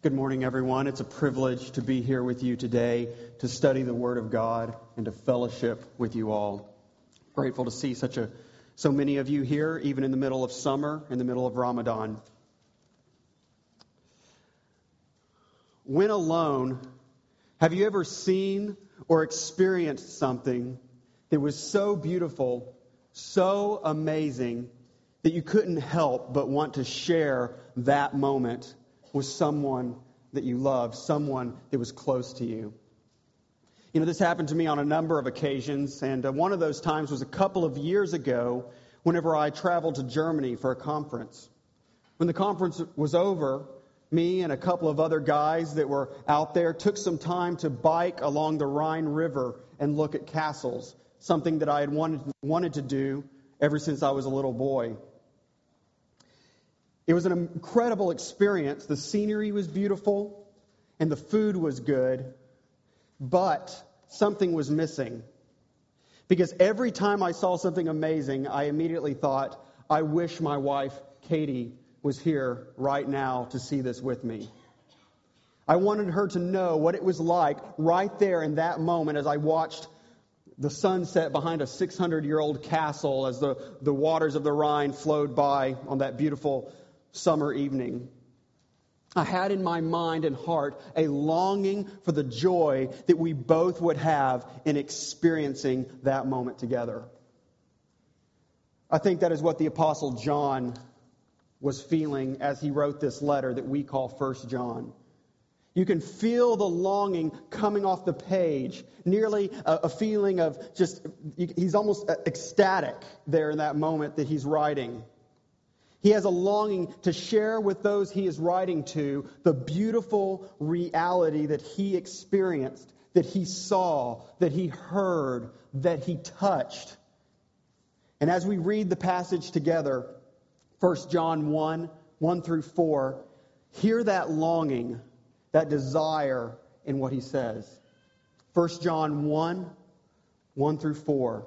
Good morning, everyone. It's a privilege to be here with you today to study the Word of God and to fellowship with you all. Grateful to see such a so many of you here, even in the middle of summer, in the middle of Ramadan. When alone, have you ever seen or experienced something that was so beautiful, so amazing, that you couldn't help but want to share that moment with someone that you loved, someone that was close to you? You know, this happened to me on a number of occasions, and uh, one of those times was a couple of years ago whenever I traveled to Germany for a conference. When the conference was over, me and a couple of other guys that were out there took some time to bike along the Rhine River and look at castles, something that I had wanted, wanted to do ever since I was a little boy. It was an incredible experience. The scenery was beautiful and the food was good, but something was missing. Because every time I saw something amazing, I immediately thought, I wish my wife, Katie, was here right now to see this with me. I wanted her to know what it was like right there in that moment as I watched the sunset behind a 600 year old castle as the, the waters of the Rhine flowed by on that beautiful summer evening. I had in my mind and heart a longing for the joy that we both would have in experiencing that moment together. I think that is what the Apostle John was feeling as he wrote this letter that we call First John. You can feel the longing coming off the page, nearly a, a, feeling of just, he's almost ecstatic there in that moment that he's writing. He has a longing to share with those he is writing to the beautiful reality that he experienced, that he saw, that he heard, that he touched. And as we read the passage together, 1 John 1 1 through 4, hear that longing, that desire in what he says. 1 John 1 1 through 4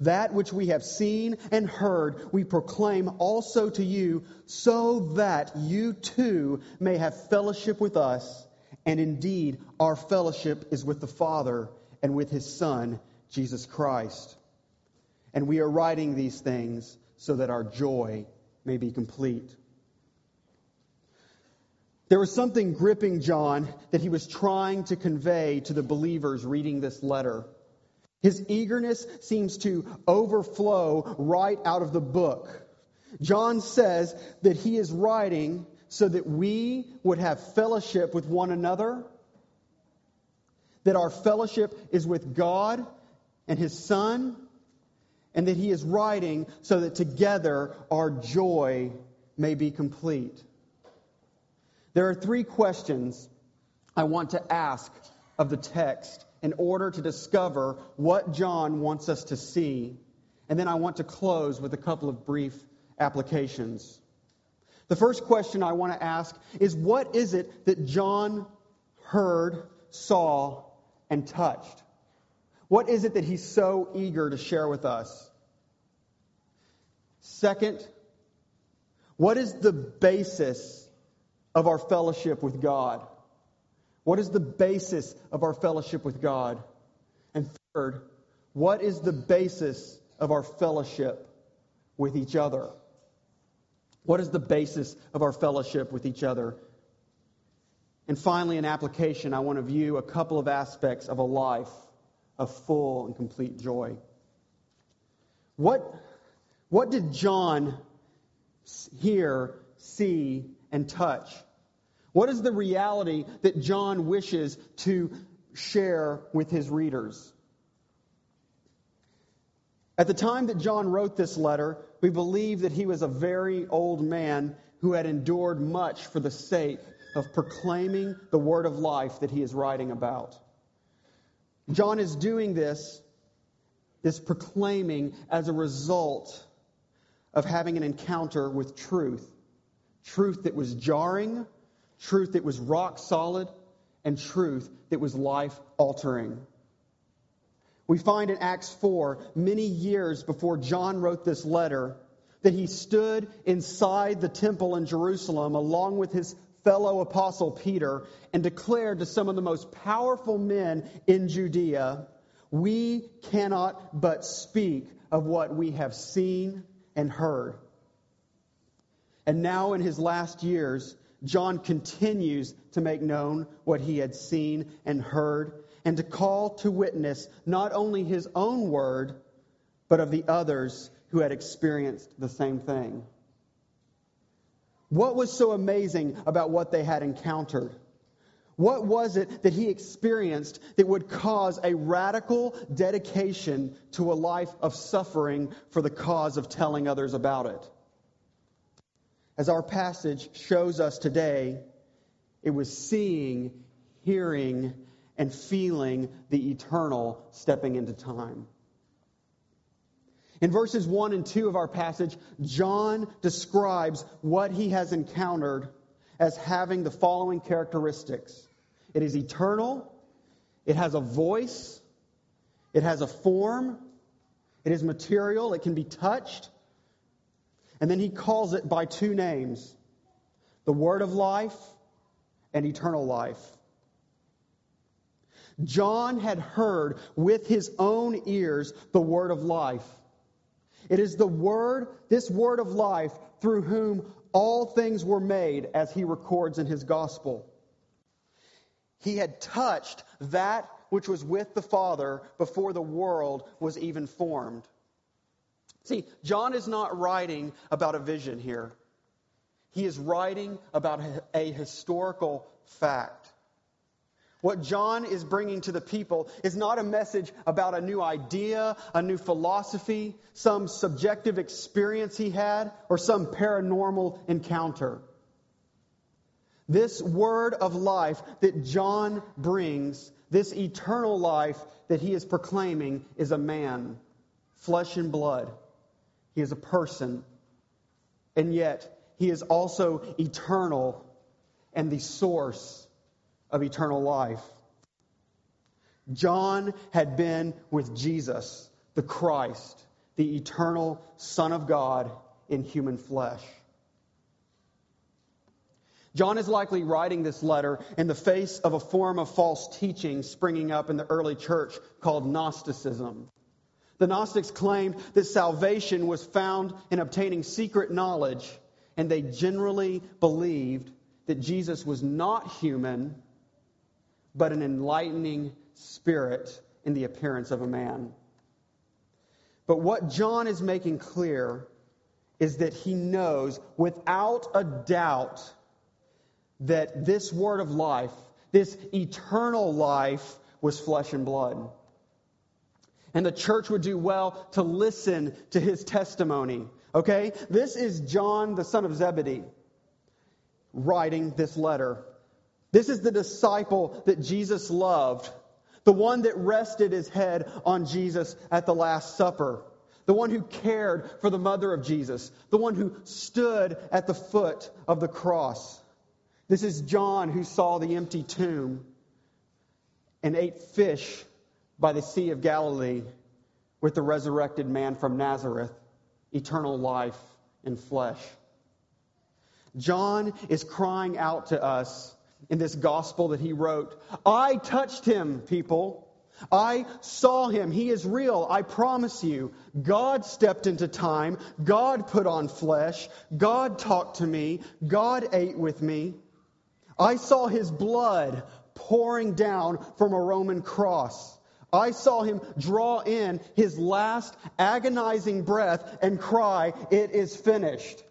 That which we have seen and heard, we proclaim also to you, so that you too may have fellowship with us. And indeed, our fellowship is with the Father and with his Son, Jesus Christ. And we are writing these things so that our joy may be complete. There was something gripping John that he was trying to convey to the believers reading this letter. His eagerness seems to overflow right out of the book. John says that he is writing so that we would have fellowship with one another, that our fellowship is with God and his Son, and that he is writing so that together our joy may be complete. There are three questions I want to ask of the text in order to discover what John wants us to see. And then I want to close with a couple of brief applications. The first question I want to ask is what is it that John heard, saw, and touched? What is it that he's so eager to share with us? Second, what is the basis of our fellowship with God? What is the basis of our fellowship with God? And third, what is the basis of our fellowship with each other? What is the basis of our fellowship with each other? And finally, in application, I want to view a couple of aspects of a life of full and complete joy. What, what did John hear, see, and touch what is the reality that John wishes to share with his readers? At the time that John wrote this letter, we believe that he was a very old man, who had endured much for the sake of proclaiming the word of life that he is writing about. John is doing this, this proclaiming, as a result of having an encounter with truth. Truth that was jarring, truth that was rock solid, and truth that was life altering. We find in Acts 4, many years before John wrote this letter, that he stood inside the temple in Jerusalem along with his fellow apostle Peter and declared to some of the most powerful men in Judea, We cannot but speak of what we have seen and heard. And now, in his last years, John continues to make known what he had seen and heard and to call to witness not only his own word, but of the others who had experienced the same thing. What was so amazing about what they had encountered? What was it that he experienced that would cause a radical dedication to a life of suffering for the cause of telling others about it? As our passage shows us today, it was seeing, hearing, and feeling the eternal stepping into time. In verses 1 and 2 of our passage, John describes what he has encountered as having the following characteristics it is eternal, it has a voice, it has a form, it is material, it can be touched. And then he calls it by two names the Word of life and eternal life. John had heard with his own ears the Word of life. It is the Word, this Word of life, through whom all things were made, as he records in his Gospel. He had touched that which was with the Father before the world was even formed. See, John is not writing about a vision here. He is writing about a historical fact. What John is bringing to the people is not a message about a new idea, a new philosophy, some subjective experience he had, or some paranormal encounter. This word of life that John brings, this eternal life that he is proclaiming, is a man, flesh and blood. He is a person. And yet, he is also eternal and the source of eternal life. John had been with Jesus, the Christ, the eternal Son of God in human flesh. John is likely writing this letter in the face of a form of false teaching springing up in the early church called Gnosticism. The Gnostics claimed that salvation was found in obtaining secret knowledge, and they generally believed that Jesus was not human but an enlightening spirit in the appearance of a man. But what John is making clear is that he knows without a doubt that this word of life, this eternal life, was flesh and blood. And the church would do well to listen to his testimony. Okay? This is John, the son of Zebedee, writing this letter. This is the disciple that Jesus loved, the one that rested his head on Jesus at the Last Supper, the one who cared for the mother of Jesus, the one who stood at the foot of the cross. This is John who saw the empty tomb and ate fish by the Sea of Galilee with the resurrected man from Nazareth, eternal life in flesh. John is crying out to us in this gospel that he wrote. I touched him, people. I saw him. He is real. I promise you. God stepped into time. God put on flesh. God talked to me. God ate with me. I saw his blood pouring down from a Roman cross. I saw him draw in his last agonizing breath and cry, It is finished.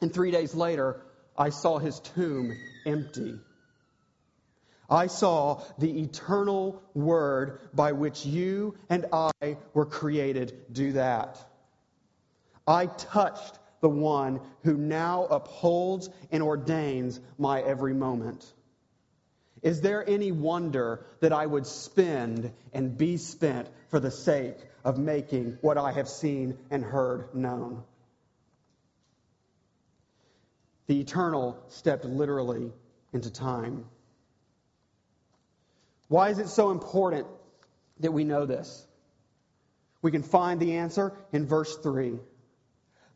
And three days later, I saw his tomb empty. I saw the eternal word by which you and I were created do that. I touched the one who now upholds and ordains my every moment. Is there any wonder that I would spend and be spent for the sake of making what I have seen and heard known? The eternal stepped literally into time. Why is it so important that we know this? We can find the answer in verse 3.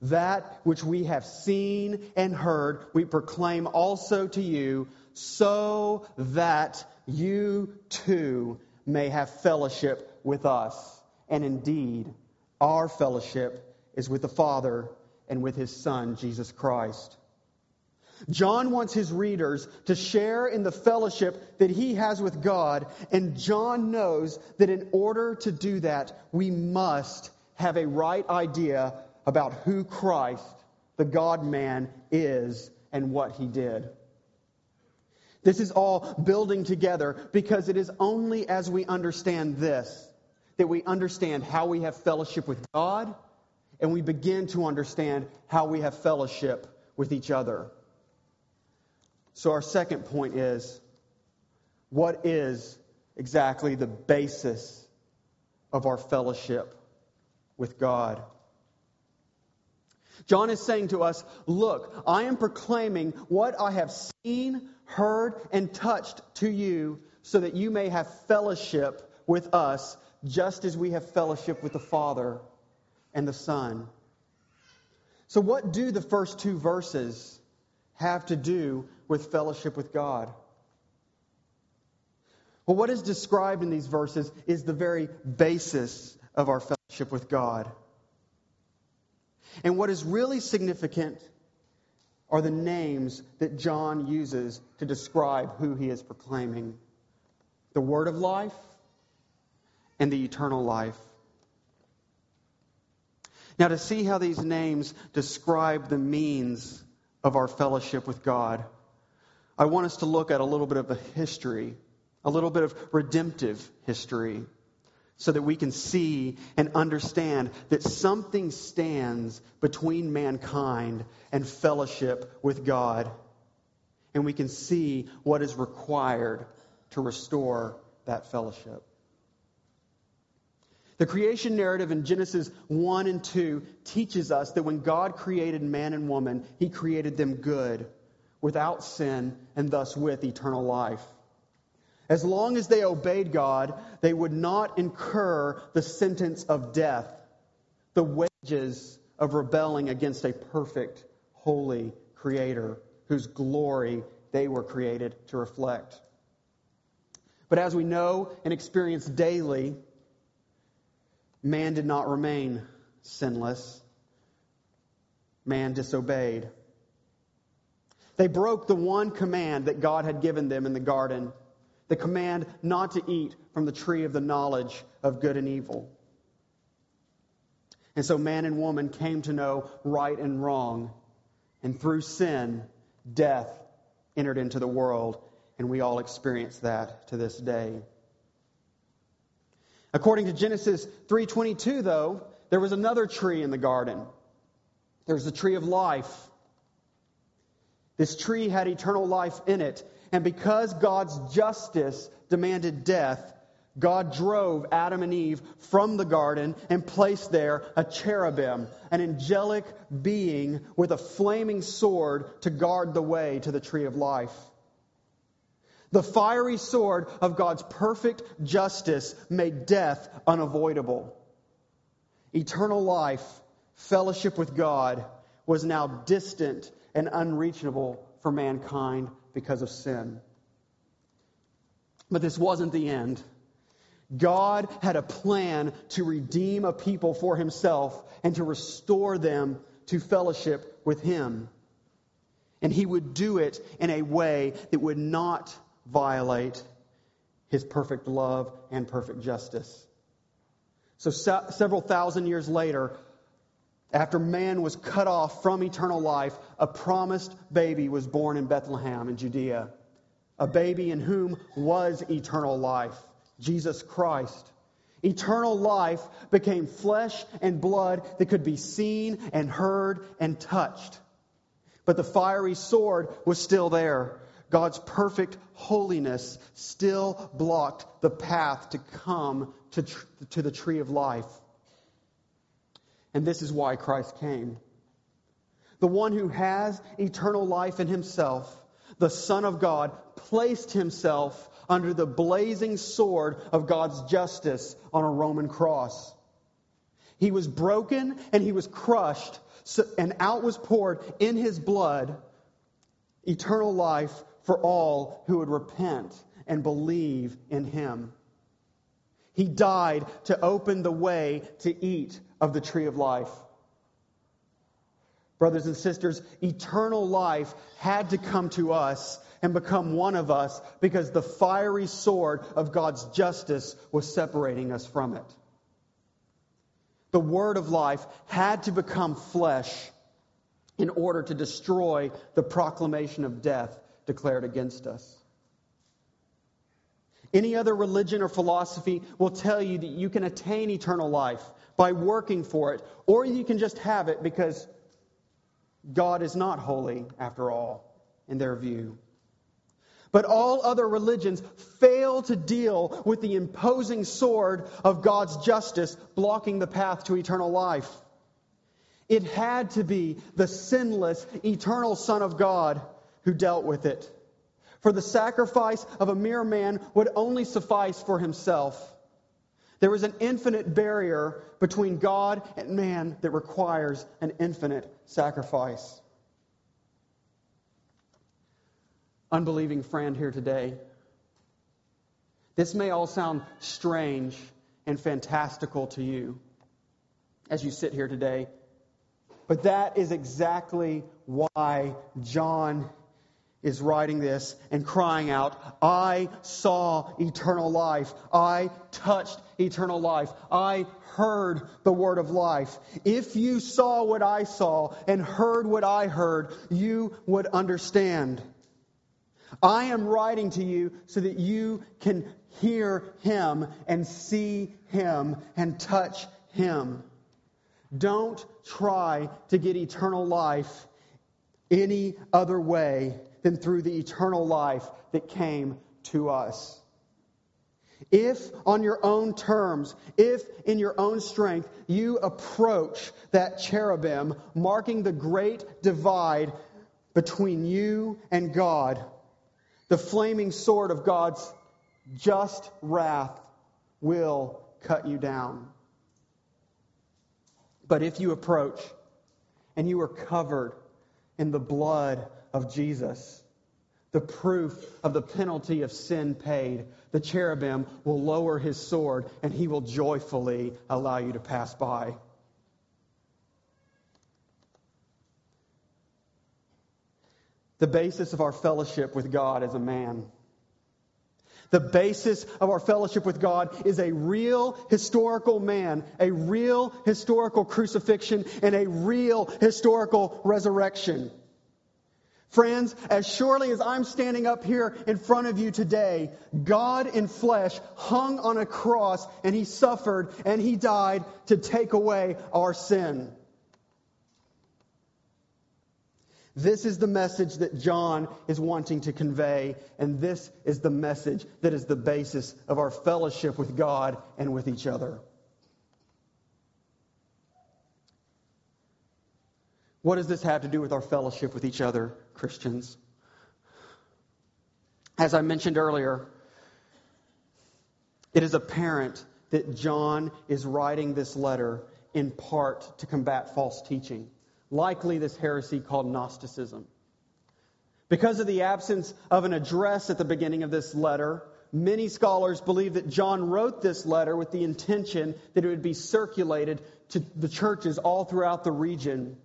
That which we have seen and heard, we proclaim also to you, so that you too may have fellowship with us. And indeed, our fellowship is with the Father and with his Son, Jesus Christ. John wants his readers to share in the fellowship that he has with God, and John knows that in order to do that, we must have a right idea about who Christ, the God man, is and what he did. This is all building together because it is only as we understand this that we understand how we have fellowship with God and we begin to understand how we have fellowship with each other. So, our second point is what is exactly the basis of our fellowship with God? John is saying to us, Look, I am proclaiming what I have seen, heard, and touched to you so that you may have fellowship with us, just as we have fellowship with the Father and the Son. So, what do the first two verses have to do with fellowship with God? Well, what is described in these verses is the very basis of our fellowship with God. And what is really significant are the names that John uses to describe who he is proclaiming the word of life and the eternal life. Now, to see how these names describe the means of our fellowship with God, I want us to look at a little bit of a history, a little bit of redemptive history, so that we can see and understand that something stands between mankind and fellowship with God. And we can see what is required to restore that fellowship. The creation narrative in Genesis 1 and 2 teaches us that when God created man and woman, he created them good, without sin, and thus with eternal life. As long as they obeyed God, they would not incur the sentence of death, the wages of rebelling against a perfect, holy Creator whose glory they were created to reflect. But as we know and experience daily, man did not remain sinless. Man disobeyed. They broke the one command that God had given them in the garden the command not to eat from the tree of the knowledge of good and evil. And so man and woman came to know right and wrong, and through sin, death entered into the world, and we all experience that to this day. According to Genesis 3:22 though, there was another tree in the garden. There's the tree of life. This tree had eternal life in it, and because God's justice demanded death, God drove Adam and Eve from the garden and placed there a cherubim, an angelic being with a flaming sword to guard the way to the tree of life. The fiery sword of God's perfect justice made death unavoidable. Eternal life, fellowship with God, was now distant and unreachable for mankind because of sin. But this wasn't the end. God had a plan to redeem a people for himself and to restore them to fellowship with him. And he would do it in a way that would not violate his perfect love and perfect justice. So, se- several thousand years later, after man was cut off from eternal life, a promised baby was born in Bethlehem in Judea. A baby in whom was eternal life, Jesus Christ. Eternal life became flesh and blood that could be seen and heard and touched. But the fiery sword was still there. God's perfect holiness still blocked the path to come to, to the tree of life. And this is why Christ came. The one who has eternal life in himself, the Son of God, placed himself under the blazing sword of God's justice on a Roman cross. He was broken and he was crushed, and out was poured in his blood eternal life for all who would repent and believe in him. He died to open the way to eat of the tree of life. Brothers and sisters, eternal life had to come to us and become one of us because the fiery sword of God's justice was separating us from it. The word of life had to become flesh in order to destroy the proclamation of death declared against us. Any other religion or philosophy will tell you that you can attain eternal life by working for it, or you can just have it because God is not holy, after all, in their view. But all other religions fail to deal with the imposing sword of God's justice blocking the path to eternal life. It had to be the sinless, eternal Son of God who dealt with it. For the sacrifice of a mere man would only suffice for himself. There was an infinite barrier between God and man that requires an infinite sacrifice. Unbelieving friend here today, this may all sound strange and fantastical to you as you sit here today, but that is exactly why John is writing this and crying out, I saw eternal life. I touched eternal life. I heard the word of life. If you saw what I saw and heard what I heard, you would understand. I am writing to you so that you can hear him and see him and touch him. Don't try to get eternal life any other way than through the eternal life that came to us. If on your own terms, if in your own strength, you approach that cherubim, marking the great divide between you and God, the flaming sword of God's just wrath will cut you down. But if you approach and you are covered in the blood of Jesus, the proof of the penalty of sin paid, the cherubim will lower his sword and he will joyfully allow you to pass by. The basis of our fellowship with God as a man. The basis of our fellowship with God is a real historical man, a real historical crucifixion, and a real historical resurrection. Friends, as surely as I'm standing up here in front of you today, God in flesh hung on a cross and he suffered and he died to take away our sin. This is the message that John is wanting to convey, and this is the message that is the basis of our fellowship with God and with each other. What does this have to do with our fellowship with each other, Christians? As I mentioned earlier, it is apparent that John is writing this letter in part to combat false teaching, likely this heresy called Gnosticism. Because of the absence of an address at the beginning of this letter, many scholars believe that John wrote this letter with the intention that it would be circulated to the churches all throughout the region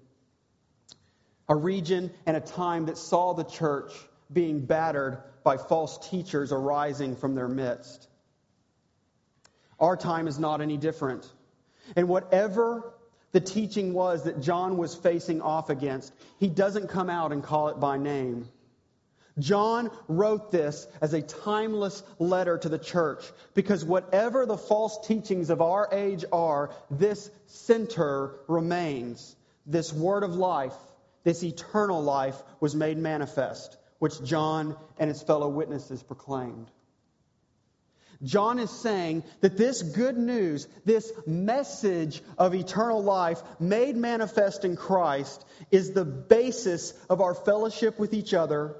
a region and a time that saw the church being battered by false teachers arising from their midst. Our time is not any different. And whatever the teaching was that John was facing off against, he doesn't come out and call it by name. John wrote this as a timeless letter to the church because whatever the false teachings of our age are, this center remains. This word of life, this eternal life was made manifest, which John and his fellow witnesses proclaimed. John is saying that this good news, this message of eternal life made manifest in Christ, is the basis of our fellowship with each other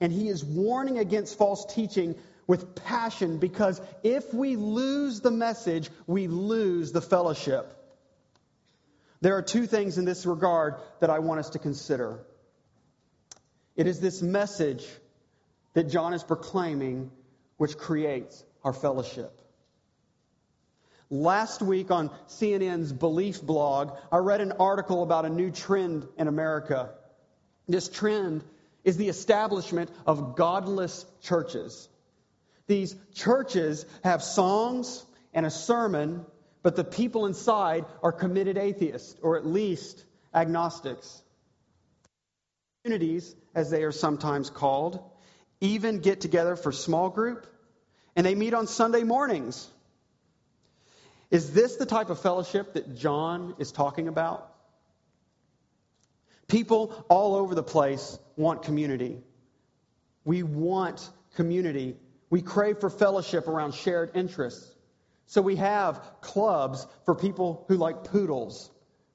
and he is warning against false teaching with passion because if we lose the message, we lose the fellowship. There are two things in this regard that I want us to consider. It is this message that John is proclaiming which creates our fellowship. Last week on CNN's Belief blog, I read an article about a new trend in America. This trend is the establishment of godless churches. These churches have songs and a sermon, but the people inside are committed atheists, or at least agnostics. Communities, as they are sometimes called, even get together for small group, and they meet on Sunday mornings. Is this the type of fellowship that John is talking about? People all over the place want community. We want community. We crave for fellowship around shared interests. So we have clubs for people who like poodles,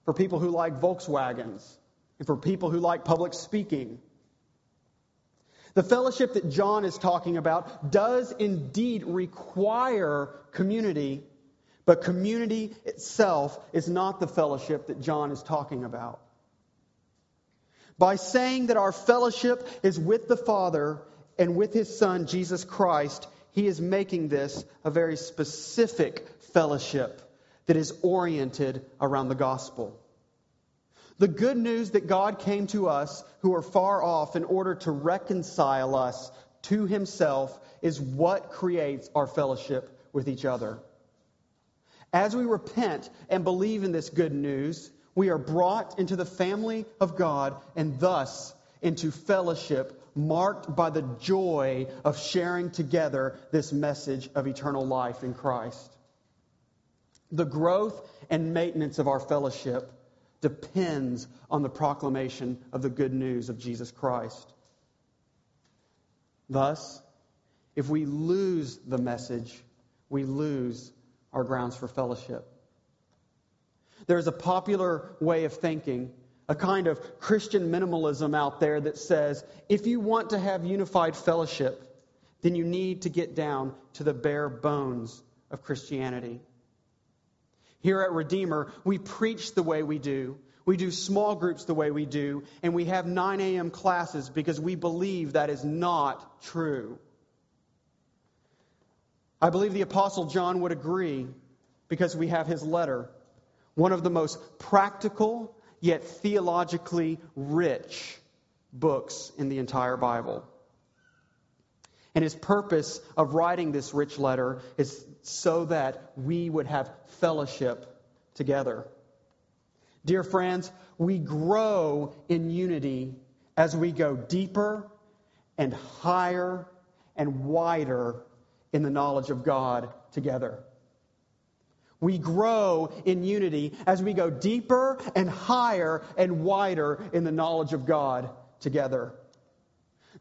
for people who like Volkswagens, and for people who like public speaking. The fellowship that John is talking about does indeed require community, but community itself is not the fellowship that John is talking about. By saying that our fellowship is with the Father and with His Son, Jesus Christ, He is making this a very specific fellowship that is oriented around the gospel. The good news that God came to us who are far off in order to reconcile us to Himself is what creates our fellowship with each other. As we repent and believe in this good news, we are brought into the family of God and thus into fellowship marked by the joy of sharing together this message of eternal life in Christ. The growth and maintenance of our fellowship depends on the proclamation of the good news of Jesus Christ. Thus, if we lose the message, we lose our grounds for fellowship. There's a popular way of thinking, a kind of Christian minimalism out there that says if you want to have unified fellowship, then you need to get down to the bare bones of Christianity. Here at Redeemer, we preach the way we do. We do small groups the way we do, and we have 9 a.m. classes because we believe that is not true. I believe the Apostle John would agree because we have his letter one of the most practical yet theologically rich books in the entire Bible. And his purpose of writing this rich letter is so that we would have fellowship together. Dear friends, we grow in unity as we go deeper and higher and wider in the knowledge of God together. We grow in unity as we go deeper and higher and wider in the knowledge of God together.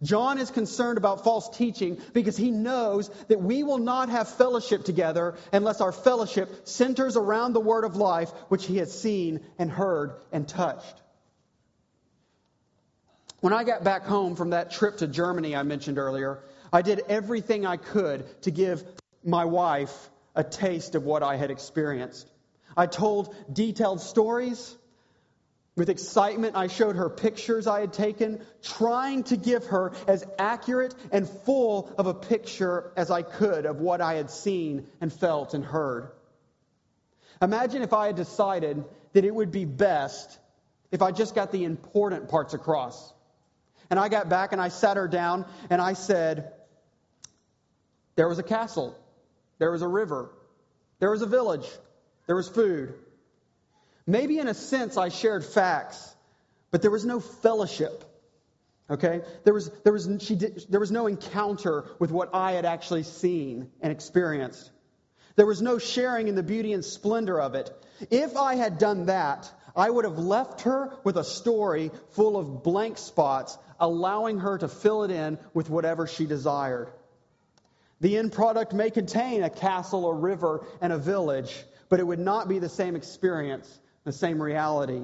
John is concerned about false teaching because he knows that we will not have fellowship together unless our fellowship centers around the word of life which he has seen and heard and touched. When I got back home from that trip to Germany I mentioned earlier, I did everything I could to give my wife a taste of what I had experienced. I told detailed stories. With excitement, I showed her pictures I had taken, trying to give her as accurate and full of a picture as I could of what I had seen and felt and heard. Imagine if I had decided that it would be best if I just got the important parts across. And I got back and I sat her down and I said, There was a castle. There was a river. There was a village. There was food. Maybe in a sense I shared facts, but there was no fellowship. Okay? There was, there, was, she did, there was no encounter with what I had actually seen and experienced. There was no sharing in the beauty and splendor of it. If I had done that, I would have left her with a story full of blank spots, allowing her to fill it in with whatever she desired. The end product may contain a castle, a river, and a village, but it would not be the same experience, the same reality.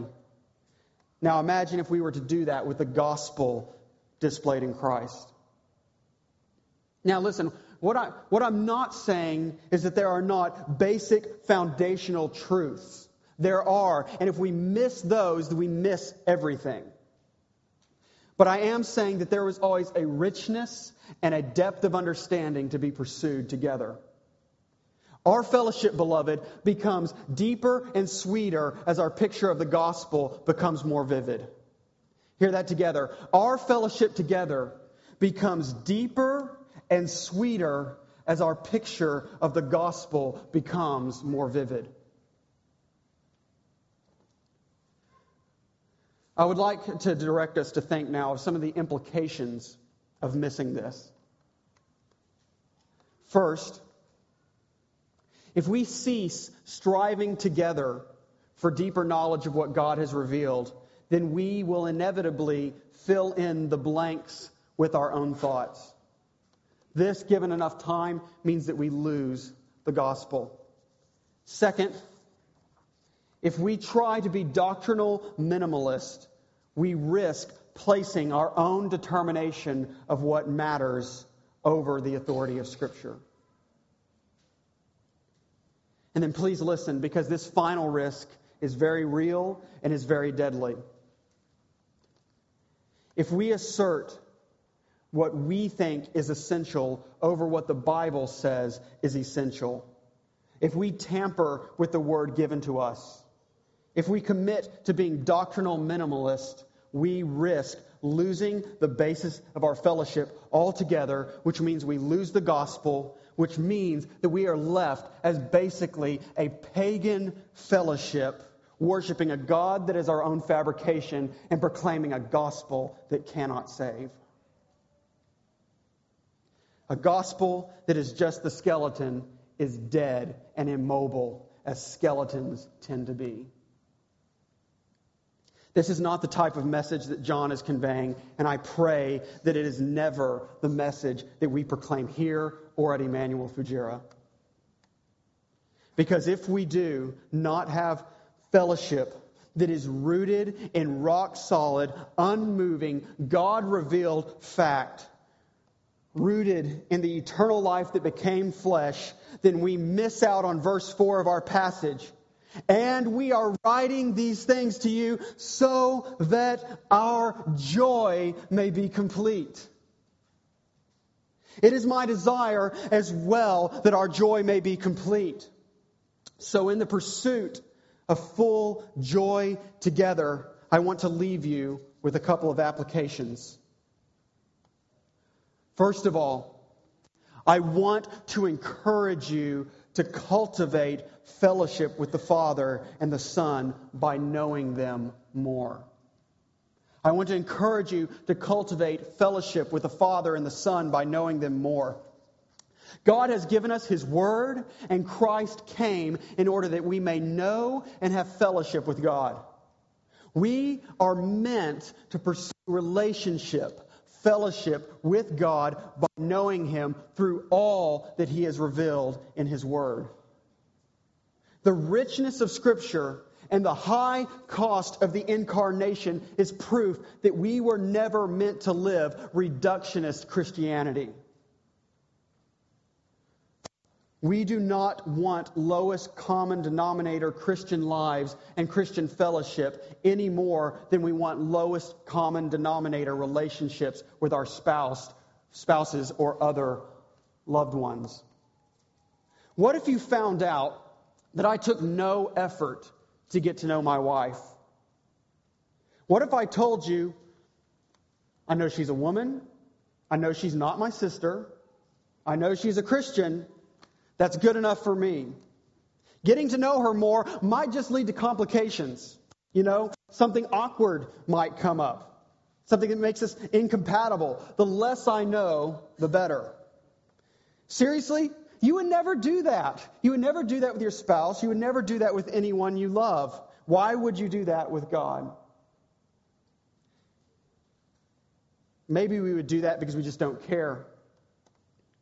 Now imagine if we were to do that with the gospel displayed in Christ. Now listen, what, I, what I'm not saying is that there are not basic foundational truths. There are, and if we miss those, we miss everything. But I am saying that there is always a richness and a depth of understanding to be pursued together. Our fellowship, beloved, becomes deeper and sweeter as our picture of the gospel becomes more vivid. Hear that together. Our fellowship together becomes deeper and sweeter as our picture of the gospel becomes more vivid. I would like to direct us to think now of some of the implications of missing this. First, if we cease striving together for deeper knowledge of what God has revealed, then we will inevitably fill in the blanks with our own thoughts. This, given enough time, means that we lose the gospel. Second, if we try to be doctrinal minimalist, we risk placing our own determination of what matters over the authority of Scripture. And then please listen, because this final risk is very real and is very deadly. If we assert what we think is essential over what the Bible says is essential, if we tamper with the word given to us, if we commit to being doctrinal minimalist, we risk losing the basis of our fellowship altogether, which means we lose the gospel, which means that we are left as basically a pagan fellowship, worshiping a God that is our own fabrication and proclaiming a gospel that cannot save. A gospel that is just the skeleton is dead and immobile, as skeletons tend to be. This is not the type of message that John is conveying, and I pray that it is never the message that we proclaim here or at Emmanuel Fujairah. Because if we do not have fellowship that is rooted in rock solid, unmoving, God revealed fact, rooted in the eternal life that became flesh, then we miss out on verse 4 of our passage. And we are writing these things to you so that our joy may be complete. It is my desire as well that our joy may be complete. So, in the pursuit of full joy together, I want to leave you with a couple of applications. First of all, I want to encourage you to cultivate fellowship with the Father and the Son by knowing them more. I want to encourage you to cultivate fellowship with the Father and the Son by knowing them more. God has given us His Word, and Christ came in order that we may know and have fellowship with God. We are meant to pursue relationship fellowship with God by knowing Him through all that He has revealed in His Word. The richness of Scripture and the high cost of the incarnation is proof that we were never meant to live reductionist Christianity. We do not want lowest common denominator Christian lives and Christian fellowship any more than we want lowest common denominator relationships with our spouse, spouses or other loved ones. What if you found out that I took no effort to get to know my wife? What if I told you, I know she's a woman, I know she's not my sister, I know she's a Christian, that's good enough for me. Getting to know her more might just lead to complications. You know, something awkward might come up. something that makes us incompatible. The less I know, the better. Seriously? You would never do that. You would never do that with your spouse. You would never do that with anyone you love. Why would you do that with God? Maybe we would do that because we just don't care.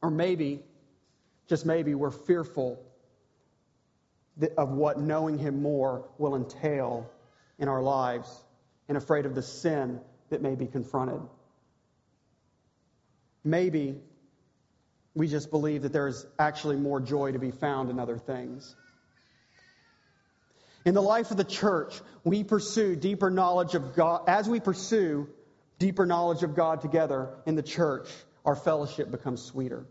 Or maybe, just maybe, we're fearful of what knowing Him more will entail in our lives and afraid of the sin that may be confronted. Maybe we just believe that there is actually more joy to be found in other things. In the life of the church, we pursue deeper knowledge of God. As we pursue deeper knowledge of God together in the church, our fellowship becomes sweeter.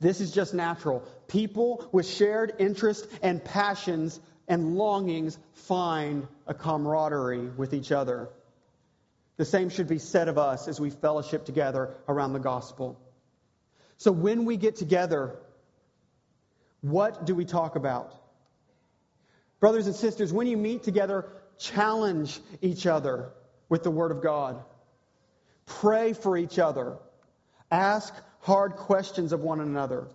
This is just natural. People with shared interests and passions and longings find a camaraderie with each other. The same should be said of us as we fellowship together around the gospel. So when we get together, what do we talk about? Brothers and sisters, when you meet together, challenge each other with the Word of God. Pray for each other. Ask hard questions of one another.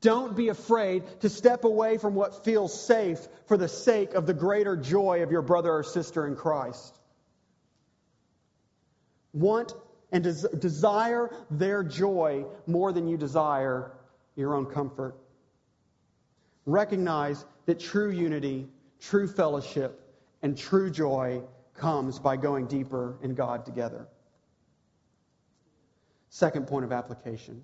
Don't be afraid to step away from what feels safe for the sake of the greater joy of your brother or sister in Christ. Want and des- desire their joy more than you desire your own comfort. Recognize that true unity, true fellowship, and true joy comes by going deeper in God together. Second point of application.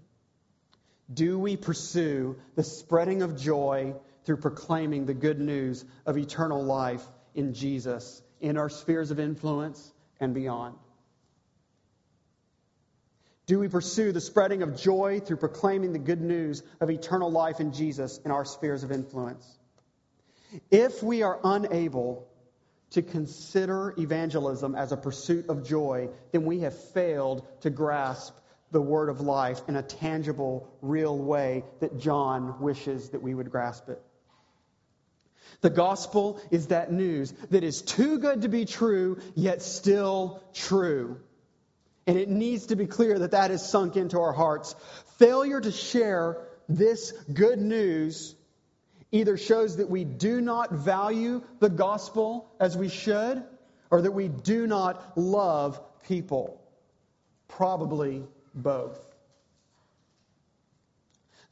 Do we pursue the spreading of joy through proclaiming the good news of eternal life in Jesus in our spheres of influence and beyond? Do we pursue the spreading of joy through proclaiming the good news of eternal life in Jesus in our spheres of influence? If we are unable to consider evangelism as a pursuit of joy, then we have failed to grasp the word of life in a tangible, real way that John wishes that we would grasp it. The gospel is that news that is too good to be true, yet still true. And it needs to be clear that that is sunk into our hearts. Failure to share this good news either shows that we do not value the gospel as we should, or that we do not love people. Probably both.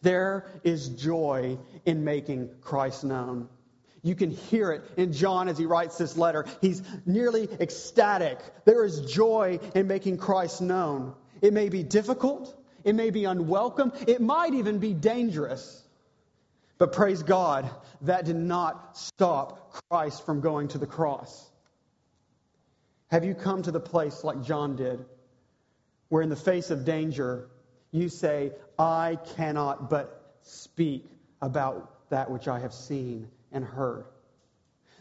There is joy in making Christ known. You can hear it in John as he writes this letter. He's nearly ecstatic. There is joy in making Christ known. It may be difficult, it may be unwelcome, it might even be dangerous. But praise God, that did not stop Christ from going to the cross. Have you come to the place like John did, where in the face of danger, you say, I cannot but speak about that which I have seen and heard?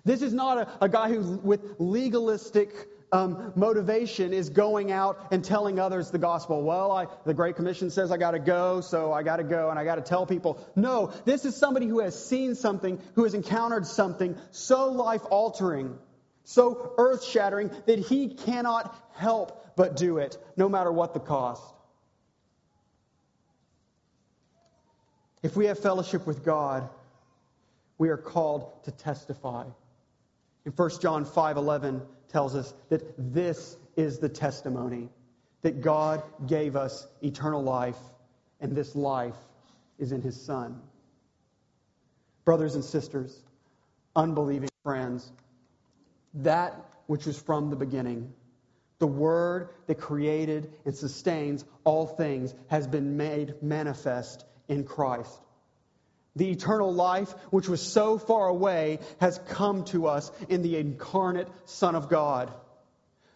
This is not a, a guy who, with legalistic um, motivation is going out and telling others the gospel. Well, I, the Great Commission says I got to go, so I got to go and I got to tell people. No, this is somebody who has seen something, who has encountered something so life altering, so earth shattering that he cannot help but do it, no matter what the cost. If we have fellowship with God, we are called to testify. In 1 John 5:11, tells us that this is the testimony that God gave us eternal life, and this life is in His Son. Brothers and sisters, unbelieving friends, that which was from the beginning, the Word that created and sustains all things, has been made manifest in Christ. The eternal life, which was so far away, has come to us in the incarnate Son of God.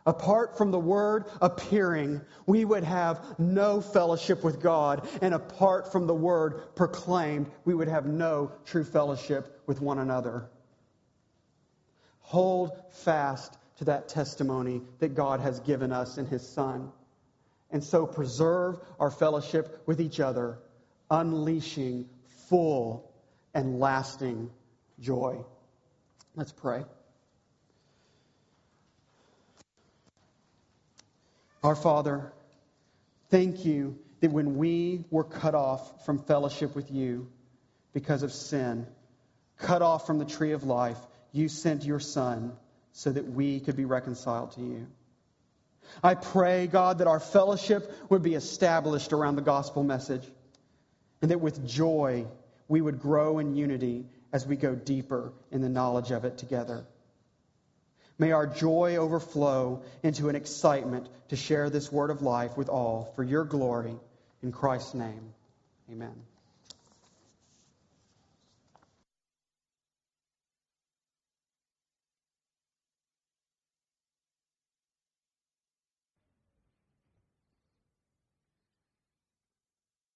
Apart from the Word appearing, we would have no fellowship with God, and apart from the Word proclaimed, we would have no true fellowship with one another. Hold fast to that testimony that God has given us in His Son, and so preserve our fellowship with each other, unleashing full and lasting joy. Let's pray. Our Father, thank you that when we were cut off from fellowship with you because of sin, cut off from the tree of life, you sent your Son so that we could be reconciled to you. I pray, God, that our fellowship would be established around the gospel message and that with joy we would grow in unity as we go deeper in the knowledge of it together. May our joy overflow into an excitement to share this word of life with all for your glory. In Christ's name, amen.